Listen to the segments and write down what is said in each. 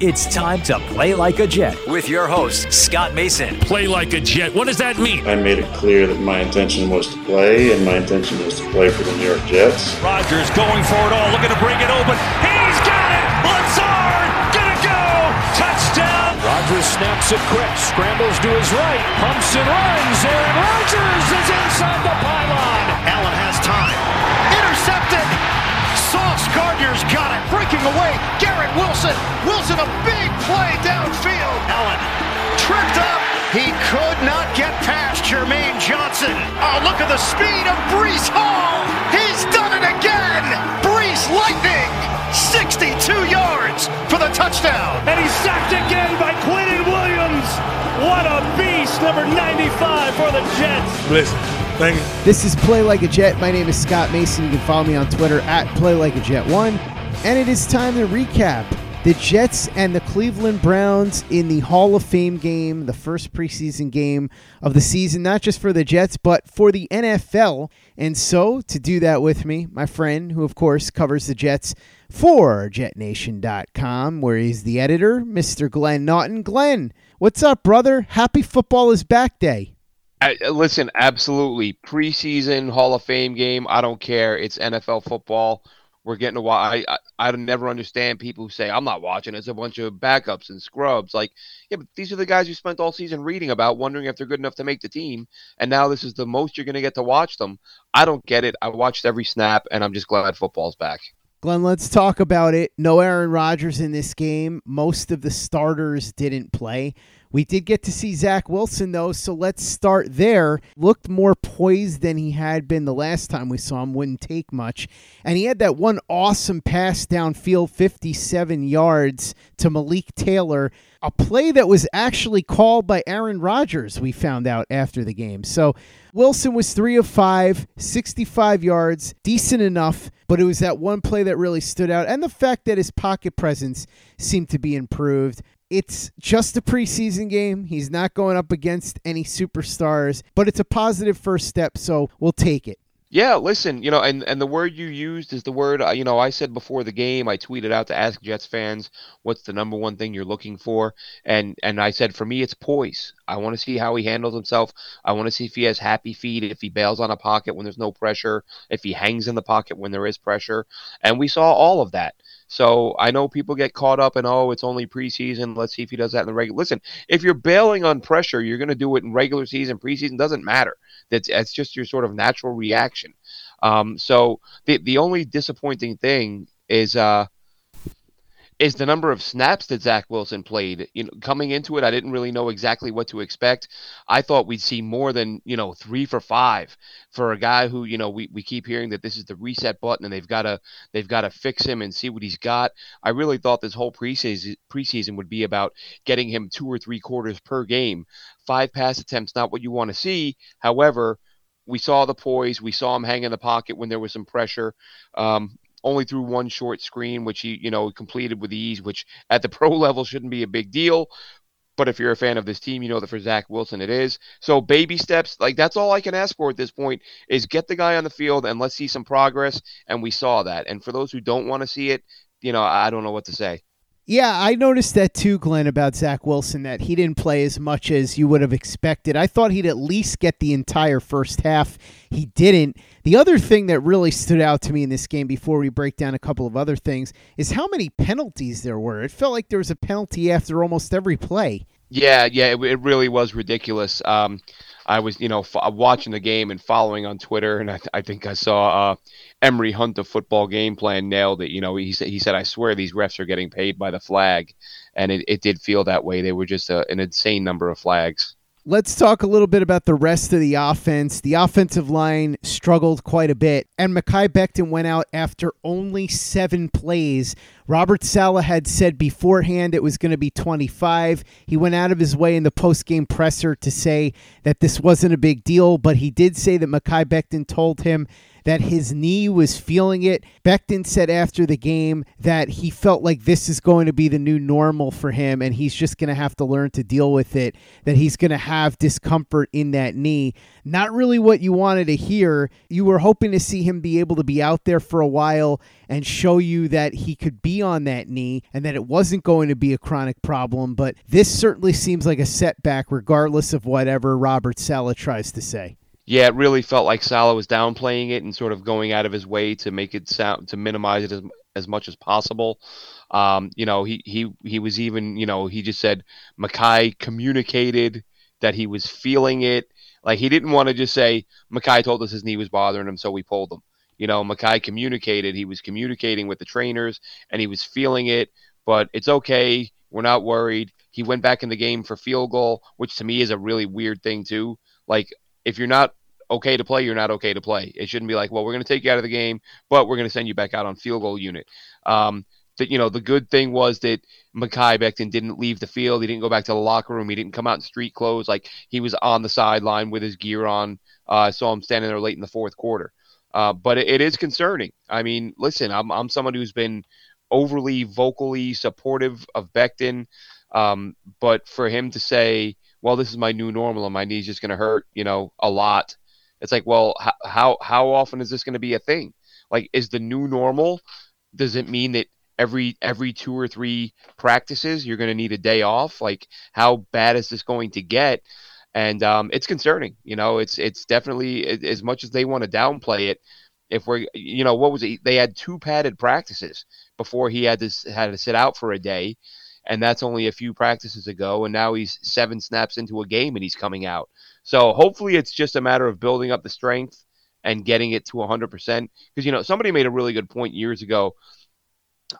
It's time to play like a Jet with your host, Scott Mason. Play like a Jet. What does that mean? I made it clear that my intention was to play, and my intention was to play for the New York Jets. Rodgers going for it all, looking to bring it open. He's got it! Lazard, gonna go! Touchdown! Rodgers snaps it quick, scrambles to his right, pumps and runs. Aaron Rodgers is inside the pylon. Allen has time. Intercepted! Sauce Gardner's got it. Breaking away. Garrett Wilson. Wilson a big play downfield. Allen tripped up. He could not get past Jermaine Johnson. Oh, look at the speed of Breece Hall. He's done it again. Breece Lightning. 62 yards for the touchdown. And he's sacked again by Quinnen Williams. What a beast, number 95 for the Jets. Listen, thank you. This is Play Like a Jet. My name is Scott Mason. You can follow me on Twitter at Play Like a Jet One. And it is time to recap the Jets and the Cleveland Browns in the Hall of Fame game, the first preseason game of the season, not just for the Jets, but for the NFL. And so, to do that with me, my friend, who of course covers the Jets for JetNation.com, where he's the editor, Mr. Glenn Naughton. Glenn, what's up, brother? Happy Football is Back Day. I, listen, absolutely. Preseason Hall of Fame game. I don't care. It's NFL football. We're getting to watch. I, I I never understand people who say I'm not watching. It's a bunch of backups and scrubs. Like, yeah, but these are the guys you spent all season reading about, wondering if they're good enough to make the team. And now this is the most you're going to get to watch them. I don't get it. I watched every snap, and I'm just glad football's back. Glenn, let's talk about it. No Aaron Rodgers in this game. Most of the starters didn't play. We did get to see Zach Wilson, though, so let's start there. Looked more poised than he had been the last time we saw him, wouldn't take much. And he had that one awesome pass downfield, 57 yards to Malik Taylor, a play that was actually called by Aaron Rodgers, we found out after the game. So Wilson was three of five, 65 yards, decent enough, but it was that one play that really stood out. And the fact that his pocket presence seemed to be improved. It's just a preseason game. He's not going up against any superstars, but it's a positive first step, so we'll take it. Yeah, listen, you know, and, and the word you used is the word, uh, you know, I said before the game, I tweeted out to ask Jets fans what's the number one thing you're looking for. And, and I said, for me, it's poise. I want to see how he handles himself. I want to see if he has happy feet, if he bails on a pocket when there's no pressure, if he hangs in the pocket when there is pressure. And we saw all of that. So I know people get caught up in, oh, it's only preseason. Let's see if he does that in the regular. Listen, if you're bailing on pressure, you're going to do it in regular season, preseason, doesn't matter. That's, just your sort of natural reaction. Um, so the, the only disappointing thing is, uh, is the number of snaps that Zach Wilson played. You know, coming into it, I didn't really know exactly what to expect. I thought we'd see more than you know three for five for a guy who you know we, we keep hearing that this is the reset button and they've got to they've got to fix him and see what he's got. I really thought this whole preseason preseason would be about getting him two or three quarters per game. Five pass attempts, not what you want to see. However. We saw the poise. We saw him hang in the pocket when there was some pressure. Um, only threw one short screen, which he, you know, completed with ease, which at the pro level shouldn't be a big deal. But if you're a fan of this team, you know that for Zach Wilson it is. So baby steps, like that's all I can ask for at this point is get the guy on the field and let's see some progress. And we saw that. And for those who don't want to see it, you know, I don't know what to say. Yeah, I noticed that too, Glenn, about Zach Wilson, that he didn't play as much as you would have expected. I thought he'd at least get the entire first half. He didn't. The other thing that really stood out to me in this game before we break down a couple of other things is how many penalties there were. It felt like there was a penalty after almost every play. Yeah, yeah, it, it really was ridiculous. Um, I was, you know, f- watching the game and following on Twitter, and I, th- I think I saw uh, Emory Hunt, the football game plan, nailed it. You know, he said, he said, I swear these refs are getting paid by the flag, and it, it did feel that way. They were just a, an insane number of flags. Let's talk a little bit about the rest of the offense. The offensive line struggled quite a bit, and Mekhi Becton went out after only seven plays. Robert Saleh had said beforehand it was going to be 25. He went out of his way in the post-game presser to say that this wasn't a big deal, but he did say that Mekhi Becton told him that his knee was feeling it. Becton said after the game that he felt like this is going to be the new normal for him and he's just going to have to learn to deal with it, that he's going to have discomfort in that knee. Not really what you wanted to hear. You were hoping to see him be able to be out there for a while and show you that he could be on that knee and that it wasn't going to be a chronic problem, but this certainly seems like a setback regardless of whatever Robert Saleh tries to say yeah, it really felt like Saleh was downplaying it and sort of going out of his way to make it sound to minimize it as as much as possible. Um, you know, he he he was even, you know, he just said Mekhi communicated that he was feeling it. Like he didn't want to just say Mekhi told us his knee was bothering him, so we pulled him. You know, Mekhi communicated. He was communicating with the trainers and he was feeling it. But it's okay. We're not worried. He went back in the game for field goal, which to me is a really weird thing too. Like if you're not okay to play, you're not okay to play. It shouldn't be like, well, we're going to take you out of the game, but we're going to send you back out on field goal unit. Um, that you know, the good thing was that Mekhi Becton didn't leave the field. He didn't go back to the locker room. He didn't come out in street clothes. Like he was on the sideline with his gear on. Uh, I saw him standing there late in the fourth quarter. Uh, but it, it is concerning. I mean, listen, I'm I'm someone who's been overly vocally supportive of Becton, um, but for him to say, "Well, this is my new normal, and my knee's just going to hurt," you know, a lot it's like, well, how how often is this going to be a thing? Like, is the new normal? Does it mean that every every two or three practices you're going to need a day off? Like, how bad is this going to get? And um, it's concerning. You know, it's it's definitely as much as they want to downplay it. If we're, you know, what was it? They had two padded practices before he had to had to sit out for a day, and that's only a few practices ago. And now he's seven snaps into a game and he's coming out. So hopefully it's just a matter of building up the strength and getting it to 100%. Because, you know, somebody made a really good point years ago.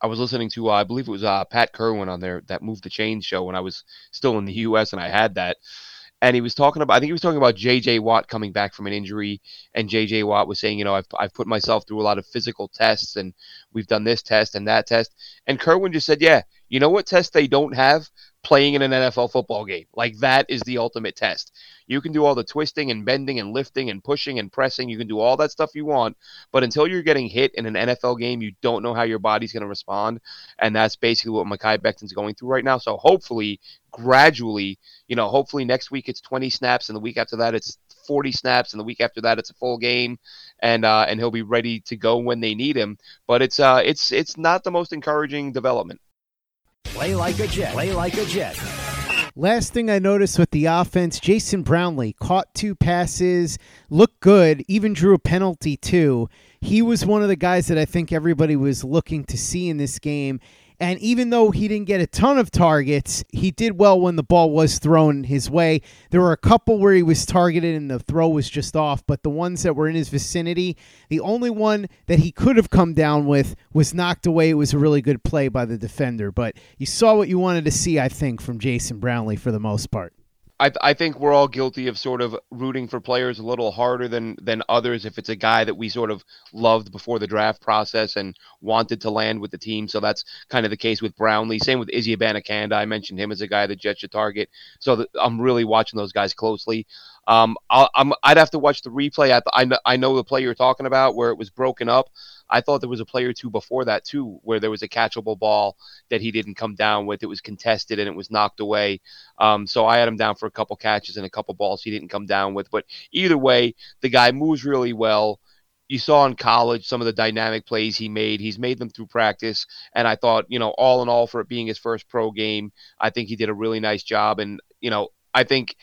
I was listening to, uh, I believe it was uh, Pat Kirwan on there, that Move the Chain show when I was still in the U.S. and I had that. And he was talking about, I think he was talking about J.J. Watt coming back from an injury. And J.J. Watt was saying, you know, I've, I've put myself through a lot of physical tests and we've done this test and that test. And Kirwan just said, yeah, you know what test they don't have? Playing in an NFL football game. Like that is the ultimate test. You can do all the twisting and bending and lifting and pushing and pressing. You can do all that stuff you want, but until you're getting hit in an NFL game, you don't know how your body's going to respond, and that's basically what Mekhi Becton's going through right now. So hopefully, gradually, you know, hopefully next week it's 20 snaps, and the week after that it's 40 snaps, and the week after that it's a full game, and uh, and he'll be ready to go when they need him. But it's uh it's it's not the most encouraging development. Play like a jet. Play like a jet. Last thing I noticed with the offense, Jason Brownlee caught two passes, looked good, even drew a penalty too. He was one of the guys that I think everybody was looking to see in this game. And even though he didn't get a ton of targets, he did well when the ball was thrown his way. There were a couple where he was targeted and the throw was just off, but the ones that were in his vicinity, the only one that he could have come down with was knocked away. It was a really good play by the defender, but you saw what you wanted to see, I think, from Jason Brownlee for the most part. I, I think we're all guilty of sort of rooting for players a little harder than than others if it's a guy that we sort of loved before the draft process and wanted to land with the team. So that's kind of the case with Brownlee. Same with Izzy Abanikanda. I mentioned him as a guy that Jets should target. So the, I'm really watching those guys closely. Um, i would have to watch the replay. I, I, know, I know the play you're talking about where it was broken up. I thought there was a play or two before that too, where there was a catchable ball that he didn't come down with. It was contested and it was knocked away. Um, so I had him down for a couple catches and a couple balls he didn't come down with. But either way, the guy moves really well. You saw in college some of the dynamic plays he made. He's made them through practice, and I thought, you know, all in all, for it being his first pro game, I think he did a really nice job. And you know, I think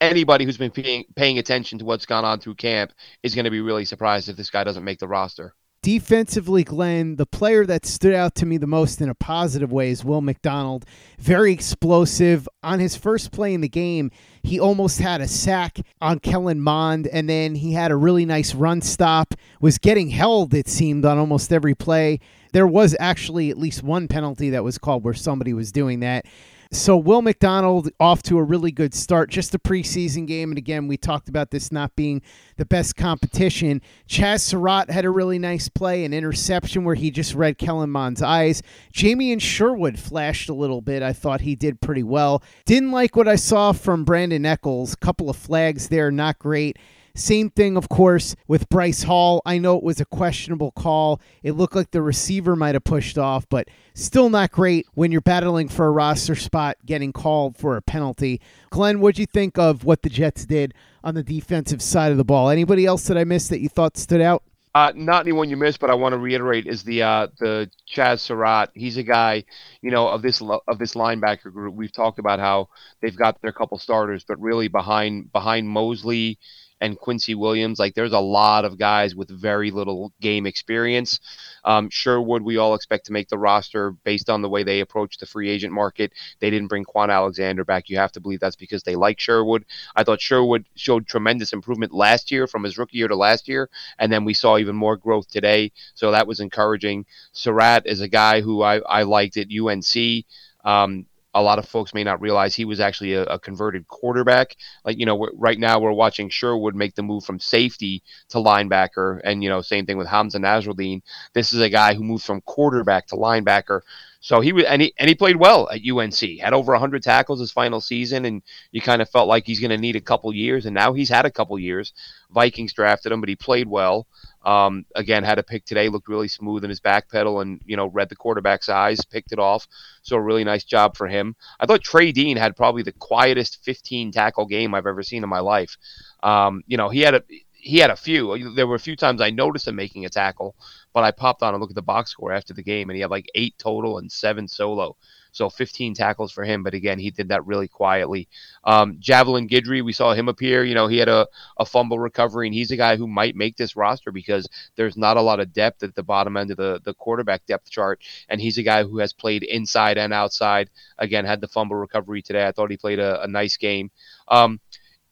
anybody who's been paying, paying attention to what's gone on through camp is going to be really surprised if this guy doesn't make the roster. Defensively, Glenn, the player that stood out to me the most in a positive way is Will McDonald. Very explosive. On his first play in the game, he almost had a sack on Kellen Mond, and then he had a really nice run stop. Was getting held, it seemed, on almost every play. There was actually at least one penalty that was called where somebody was doing that. So Will McDonald off to a really good start. Just a preseason game, and again, we talked about this not being the best competition. Chaz Surratt had a really nice play, an interception where he just read Kellen Mond's eyes. Jamien Sherwood flashed a little bit. I thought he did pretty well. Didn't like what I saw from Brandon Echols. Couple of flags there, not great. Same thing, of course, with Bryce Hall. I know it was a questionable call. It looked like the receiver might have pushed off, but still not great when you're battling for a roster spot getting called for a penalty. Glenn, what'd you think of what the Jets did on the defensive side of the ball? Anybody else that I missed that you thought stood out? Uh, not anyone you missed, but I want to reiterate is the uh, the Chaz Surratt. He's a guy, you know, of this of this linebacker group. We've talked about how they've got their couple starters, but really behind behind Mosley and Quincy Williams. Like there's a lot of guys with very little game experience. Um, Sherwood, we all expect to make the roster based on the way they approach the free agent market. They didn't bring Kwon Alexander back. You have to believe that's because they like Sherwood. I thought Sherwood showed tremendous improvement last year from his rookie year to last year, and then we saw even more growth today. So that was encouraging. Surratt is a guy who I, I liked at UNC. Um, a lot of folks may not realize he was actually a, a converted quarterback. Like, you know, right now we're watching Sherwood make the move from safety to linebacker. And, you know, same thing with Hamsah Nasirildeen. This is a guy who moved from quarterback to linebacker. So he was, and he, and he played well at UNC. Had over 100 tackles his final season, and you kind of felt like he's going to need a couple years. And now he's had a couple years. Vikings drafted him, but he played well. Um, again, had a pick today, looked really smooth in his back pedal and, you know, read the quarterback's eyes, picked it off. So a really nice job for him. I thought Trey Dean had probably the quietest 15 tackle game I've ever seen in my life. Um, you know, he had a, he had a few. There were a few times I noticed him making a tackle, but I popped on and looked at the box score after the game, and he had like eight total and seven solo. So 15 tackles for him, but again, he did that really quietly. Um, Javelin Guidry, we saw him appear. You know, he had a, a fumble recovery, and he's a guy who might make this roster because there's not a lot of depth at the bottom end of the, the quarterback depth chart. And he's a guy who has played inside and outside. Again, had the fumble recovery today. I thought he played a, a nice game. Um,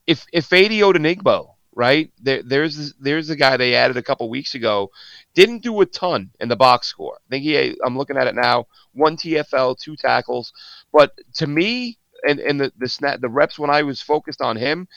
if if Efe Odenigbo, right? There, there's there's a guy they added a couple weeks ago. Didn't do a ton in the box score. I think he. I'm looking at it now. One TFL, two tackles. But to me, and and the the snap, the reps when I was focused on him,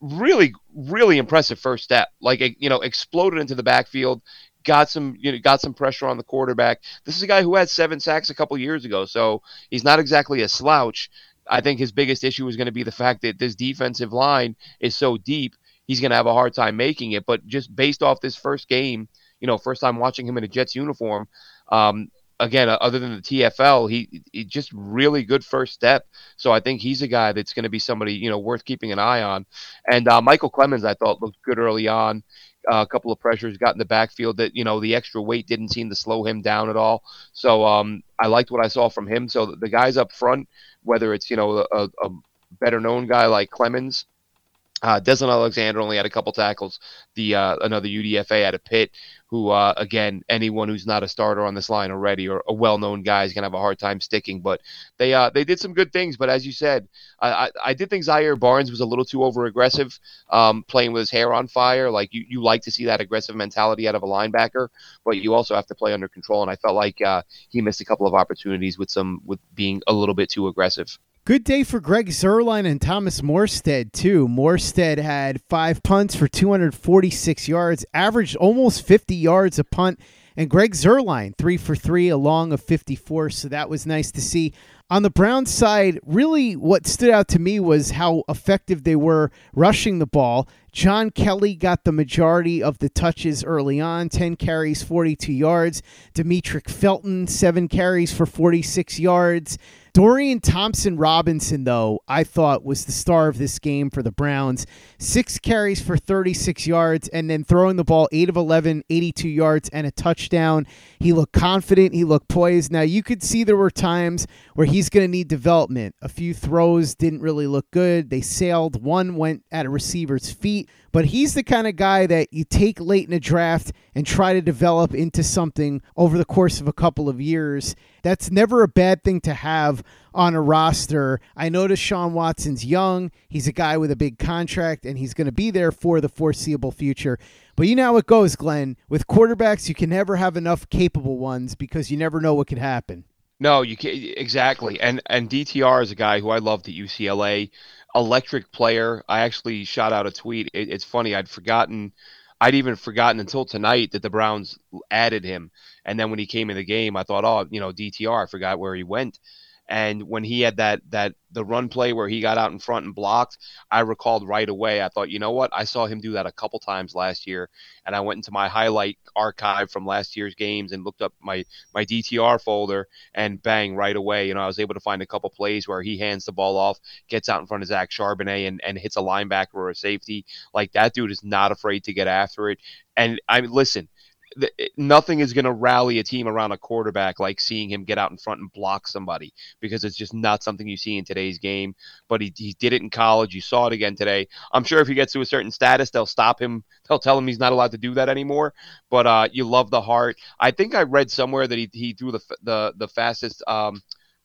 really really impressive first step. Like you know, exploded into the backfield. Got some, you know, got some pressure on the quarterback. This is a guy who had seven sacks a couple years ago, so he's not exactly a slouch. I think his biggest issue is going to be the fact that this defensive line is so deep he's going to have a hard time making it. But just based off this first game, you know, first time watching him in a Jets uniform, um, again, uh, other than the TFL, he, he just really good first step. So I think he's a guy that's going to be somebody you know worth keeping an eye on. And uh, Micheal Clemons, I thought looked good early on. Uh, a couple of pressures got in the backfield that you know the extra weight didn't seem to slow him down at all. So um, I liked what I saw from him. So the guys up front, whether it's you know a, a better known guy like Clemons uh, Desmond Alexander only had a couple tackles. The uh, another UDFA at a Pitt, who uh, again, anyone who's not a starter on this line already or a well-known guy is gonna have a hard time sticking. But they uh, they did some good things. But as you said, I, I, I did think Zaire Barnes was a little too over-aggressive, um, playing with his hair on fire. Like you, you like to see that aggressive mentality out of a linebacker, but you also have to play under control. And I felt like uh, he missed a couple of opportunities with some with being a little bit too aggressive. Good day for Greg Zuerlein and Thomas Morstead, too. Morstead had five punts for 246 yards, averaged almost 50 yards a punt. And Greg Zuerlein, three for three, along of 54. So that was nice to see. On the Browns side, really what stood out to me was how effective they were rushing the ball. John Kelly got the majority of the touches early on 10 carries, 42 yards. Demetric Felton, seven carries for 46 yards. Dorian Thompson Robinson, though, I thought was the star of this game for the Browns. Six carries for 36 yards and then throwing the ball 8 of 11, 82 yards, and a touchdown. He looked confident. He looked poised. Now, you could see there were times where he's going to need development. A few throws didn't really look good. They sailed. One went at a receiver's feet but he's the kind of guy that you take late in a draft and try to develop into something over the course of a couple of years. That's never a bad thing to have on a roster. I notice Sean Watson's young. He's a guy with a big contract, and he's going to be there for the foreseeable future. But you know how it goes, Glenn. With quarterbacks, you can never have enough capable ones because you never know what could happen. No, you can't exactly. And and DTR is a guy who I loved at UCLA, electric player. I actually shot out a tweet. It, it's funny. I'd forgotten. I'd even forgotten until tonight that the Browns added him. And then when he came in the game, I thought, oh, you know, DTR. I forgot where he went. And when he had that that the run play where he got out in front and blocked, I recalled right away. I thought, you know what? I saw him do that a couple times last year, and I went into my highlight archive from last year's games and looked up my my DTR folder, and bang, right away, you know, I was able to find a couple plays where he hands the ball off, gets out in front of Zach Charbonnet, and and hits a linebacker or a safety. Like that dude is not afraid to get after it. And I mean, listen nothing is going to rally a team around a quarterback like seeing him get out in front and block somebody because it's just not something you see in today's game. But he, he did it in college. You saw it again today. I'm sure if he gets to a certain status, they'll stop him. They'll tell him he's not allowed to do that anymore. But uh, you love the heart. I think I read somewhere that he, he threw the the the fastest. Um,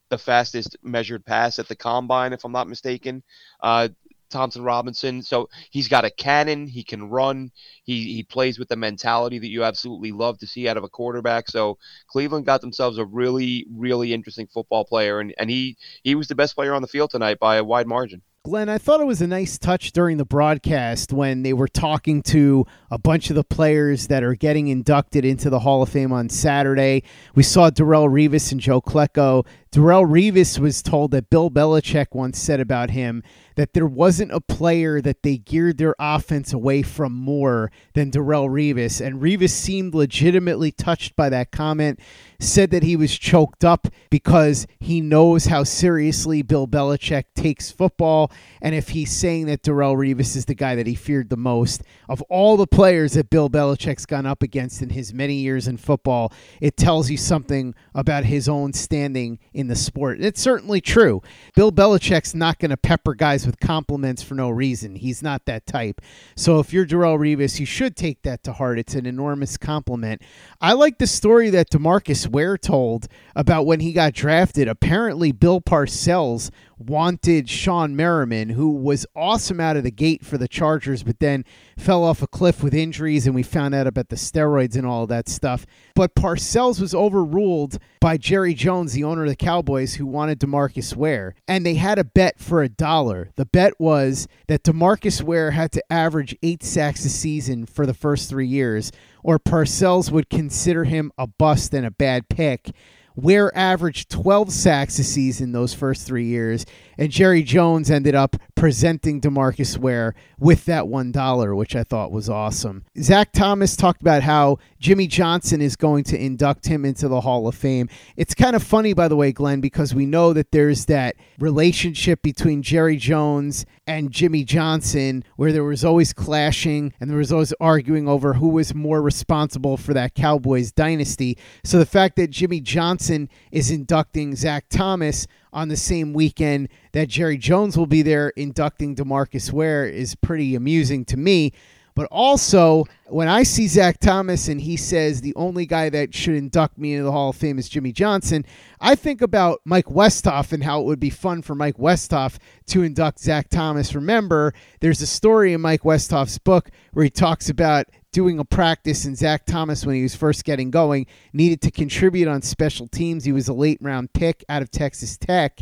the fastest measured pass at the combine, if I'm not mistaken. Uh, Thompson Robinson. So he's got a cannon. He can run. He he plays with the mentality that you absolutely love to see out of a quarterback. So Cleveland got themselves a really really interesting football player, and and he he was the best player on the field tonight by a wide margin. Glenn, I thought it was a nice touch during the broadcast when they were talking to a bunch of the players that are getting inducted into the Hall of Fame on Saturday. We saw Darrelle Revis and Joe Klecko. Darrelle Revis was told that Bill Belichick once said about him that there wasn't a player that they geared their offense away from more than Darrelle Revis. And Revis seemed legitimately touched by that comment, said that he was choked up because he knows how seriously Bill Belichick takes football. And if he's saying that Darrelle Revis is the guy that he feared the most, of all the players that Bill Belichick's gone up against in his many years in football, it tells you something about his own standing in the sport. It's certainly true. Bill Belichick's not going to pepper guys with compliments for no reason. He's not that type. So if you're Darrelle Revis, you should take that to heart. It's an enormous compliment. I like the story that Demarcus Ware told about when he got drafted. Apparently, Bill Parcells wanted Shawne Merriman, who was awesome out of the gate for the Chargers, but then fell off a cliff with injuries, and we found out about the steroids and all that stuff. But Parcells was overruled by Jerry Jones, the owner of the Cowboys, who wanted Demarcus Ware. And they had a bet for a dollar. The bet was that Demarcus Ware had to average eight sacks a season for the first three years, or Parcells would consider him a bust and a bad pick. Ware averaged 12 sacks a season those first three years, and Jerry Jones ended up presenting Demarcus Ware with that $1, which I thought was awesome. Zach Thomas talked about how Jimmy Johnson is going to induct him into the Hall of Fame. It's kind of funny, by the way, Glenn, because we know that there's that relationship between Jerry Jones and Jimmy Johnson where there was always clashing and there was always arguing over who was more responsible for that Cowboys dynasty. So the fact that Jimmy Johnson is inducting Zach Thomas on the same weekend that Jerry Jones will be there inducting Demarcus Ware is pretty amusing to me. But also, when I see Zach Thomas and he says the only guy that should induct me into the Hall of Fame is Jimmy Johnson, I think about Mike Westhoff and how it would be fun for Mike Westhoff to induct Zach Thomas. Remember, there's a story in Mike Westhoff's book where he talks about doing a practice and Zach Thomas when he was first getting going needed to contribute on special teams. He was a late round pick out of Texas Tech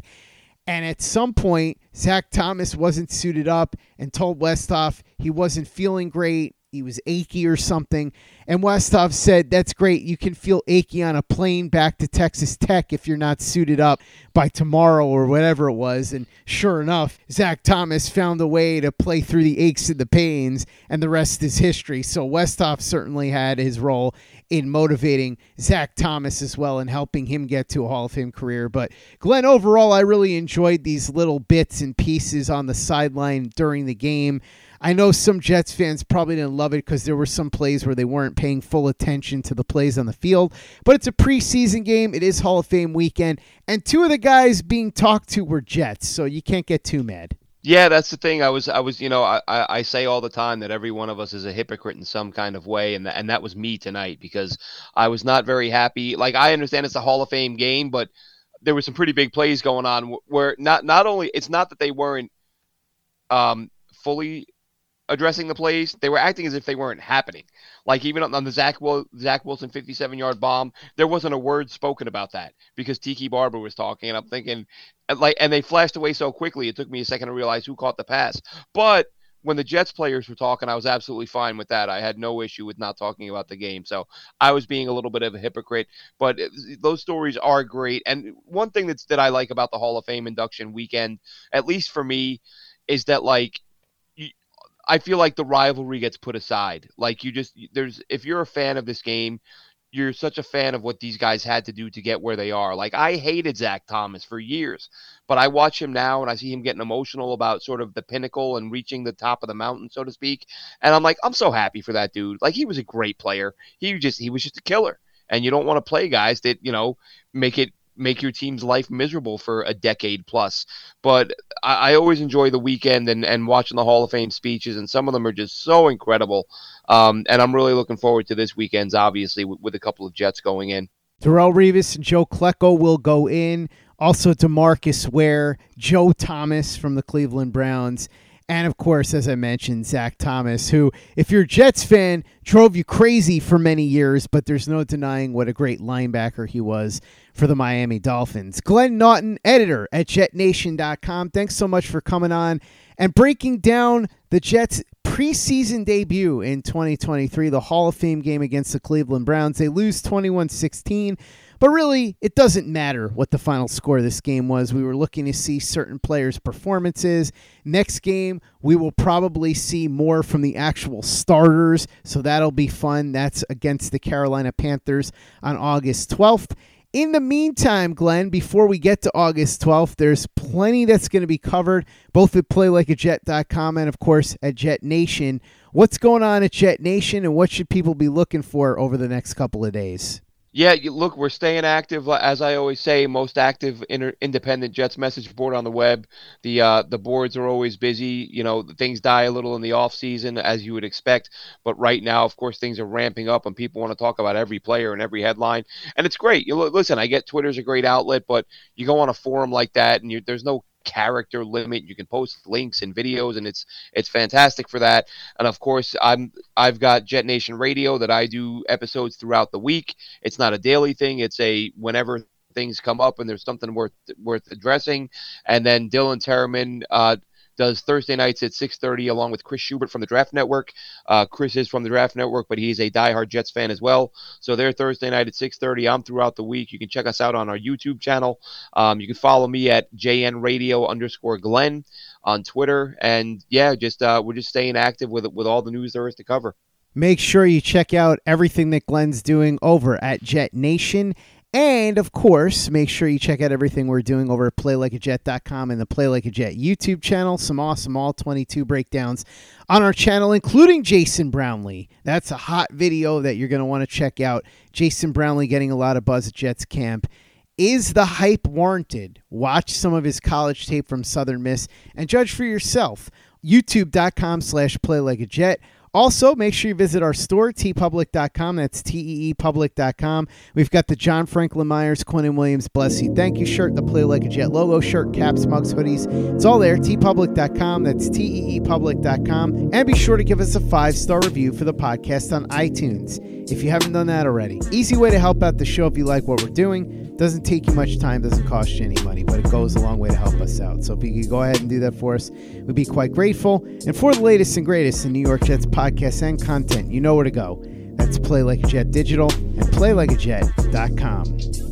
and at some point, Zach Thomas wasn't suited up and told Westhoff he wasn't feeling great. He was achy or something. And Westhoff said, That's great. You can feel achy on a plane back to Texas Tech if you're not suited up by tomorrow or whatever it was. And sure enough, Zach Thomas found a way to play through the aches and the pains, and the rest is history. So Westhoff certainly had his role in motivating Zach Thomas as well and helping him get to a Hall of Fame career. But Glenn, overall, I really enjoyed these little bits and pieces on the sideline during the game. I know some Jets fans probably didn't love it because there were some plays where they weren't paying full attention to the plays on the field. But it's a preseason game. It is Hall of Fame weekend. And two of the guys being talked to were Jets. So you can't get too mad. Yeah, that's the thing. I was, I was, you know, I, I say all the time that every one of us is a hypocrite in some kind of way, and and that was me tonight because I was not very happy. Like I understand it's a Hall of Fame game, but there were some pretty big plays going on where not not only it's not that they weren't um, fully addressing the plays, they were acting as if they weren't happening. Like even on, the Zach Will, Zach Wilson 57 yard bomb, there wasn't a word spoken about that because Tiki Barber was talking, and I'm thinking, like, and they flashed away so quickly, it took me a second to realize who caught the pass. But when the Jets players were talking, I was absolutely fine with that. I had no issue with not talking about the game. So I was being a little bit of a hypocrite, but those stories are great. And one thing that's that I like about the Hall of Fame induction weekend, at least for me, is that like I feel like the rivalry gets put aside. Like you just there's if you're a fan of this game, you're such a fan of what these guys had to do to get where they are. Like I hated Zach Thomas for years, but I watch him now and I see him getting emotional about sort of the pinnacle and reaching the top of the mountain, so to speak. And I'm like, I'm so happy for that dude. Like he was a great player. He just he was just a killer. And you don't want to play guys that, you know, make it make your team's life miserable for a decade plus. But I, I, always enjoy the weekend and, and watching the Hall of Fame speeches, and some of them are just so incredible. Um, and I'm really looking forward to this weekend's, obviously, with, with a couple of Jets going in. Darrelle Revis and Joe Klecko will go in. Also, Demarcus Ware, Joe Thomas from the Cleveland Browns, and of course, as I mentioned, Zach Thomas, who, if you're a Jets fan, drove you crazy for many years, but there's no denying what a great linebacker he was for the Miami Dolphins. Glenn Naughton, editor at JetNation.com. Thanks so much for coming on and breaking down the Jets' preseason debut in 2023, the Hall of Fame game against the Cleveland Browns. They lose 21 16. But really, it doesn't matter what the final score of this game was. We were looking to see certain players' performances. Next game, we will probably see more from the actual starters, so that'll be fun. That's against the Carolina Panthers on August 12th. In the meantime, Glenn, before we get to August 12th, there's plenty that's going to be covered, both at playlikeajet.com and, of course, at Jet Nation. What's going on at Jet Nation, and what should people be looking for over the next couple of days? Yeah, look, we're staying active. As I always say, most active inter- independent Jets message board on the web. The uh, the boards are always busy. You know, things die a little in the off season, as you would expect. But right now, of course, things are ramping up, and people want to talk about every player and every headline, and it's great. You listen, I get Twitter's a great outlet, but you go on a forum like that, and there's no character limit. You can post links and videos, and it's it's fantastic for that. And of course, I'm I've got Jet Nation Radio that I do episodes throughout the week. It's not a daily thing. It's a whenever things come up and there's something worth worth addressing. And then Dylan Terraman uh, does Thursday nights at 6:30 along with Chris Schubert from the Draft Network. Uh, Chris is from the Draft Network, but he's a diehard Jets fan as well. So they're Thursday night at 6:30. I'm throughout the week. You can check us out on our YouTube channel. Um, you can follow me at JN Radio underscore Glenn on Twitter, and yeah, just uh, we're just staying active with with all the news there is to cover. Make sure you check out everything that Glenn's doing over at Jet Nation and of course, make sure you check out everything we're doing over at playlikeajet.com and the Play Like a Jet YouTube channel. Some awesome all 22 breakdowns on our channel, including Jason Brownlee. That's a hot video that you're going to want to check out. Jason Brownlee getting a lot of buzz at Jets camp. Is the hype warranted? Watch some of his college tape from Southern Miss and judge for yourself. YouTube.com slash play like a jet also, make sure you visit our store, teepublic.com. That's teepublic.com. We've got the John Franklin Myers, Quinnen Williams, Bless You, Thank You shirt, the Play Like a Jet logo shirt, caps, mugs, hoodies. It's all there, teepublic.com. That's teepublic.com. And be sure to give us a five star review for the podcast on iTunes if you haven't done that already. Easy way to help out the show if you like what we're doing. Doesn't take you much time, doesn't cost you any money, but it goes a long way to help us out. So if you could go ahead and do that for us, we'd be quite grateful. And for the latest and greatest in New York Jets podcasts and content, you know where to go. That's Play Like a Jet Digital and PlayLikeAJet.com.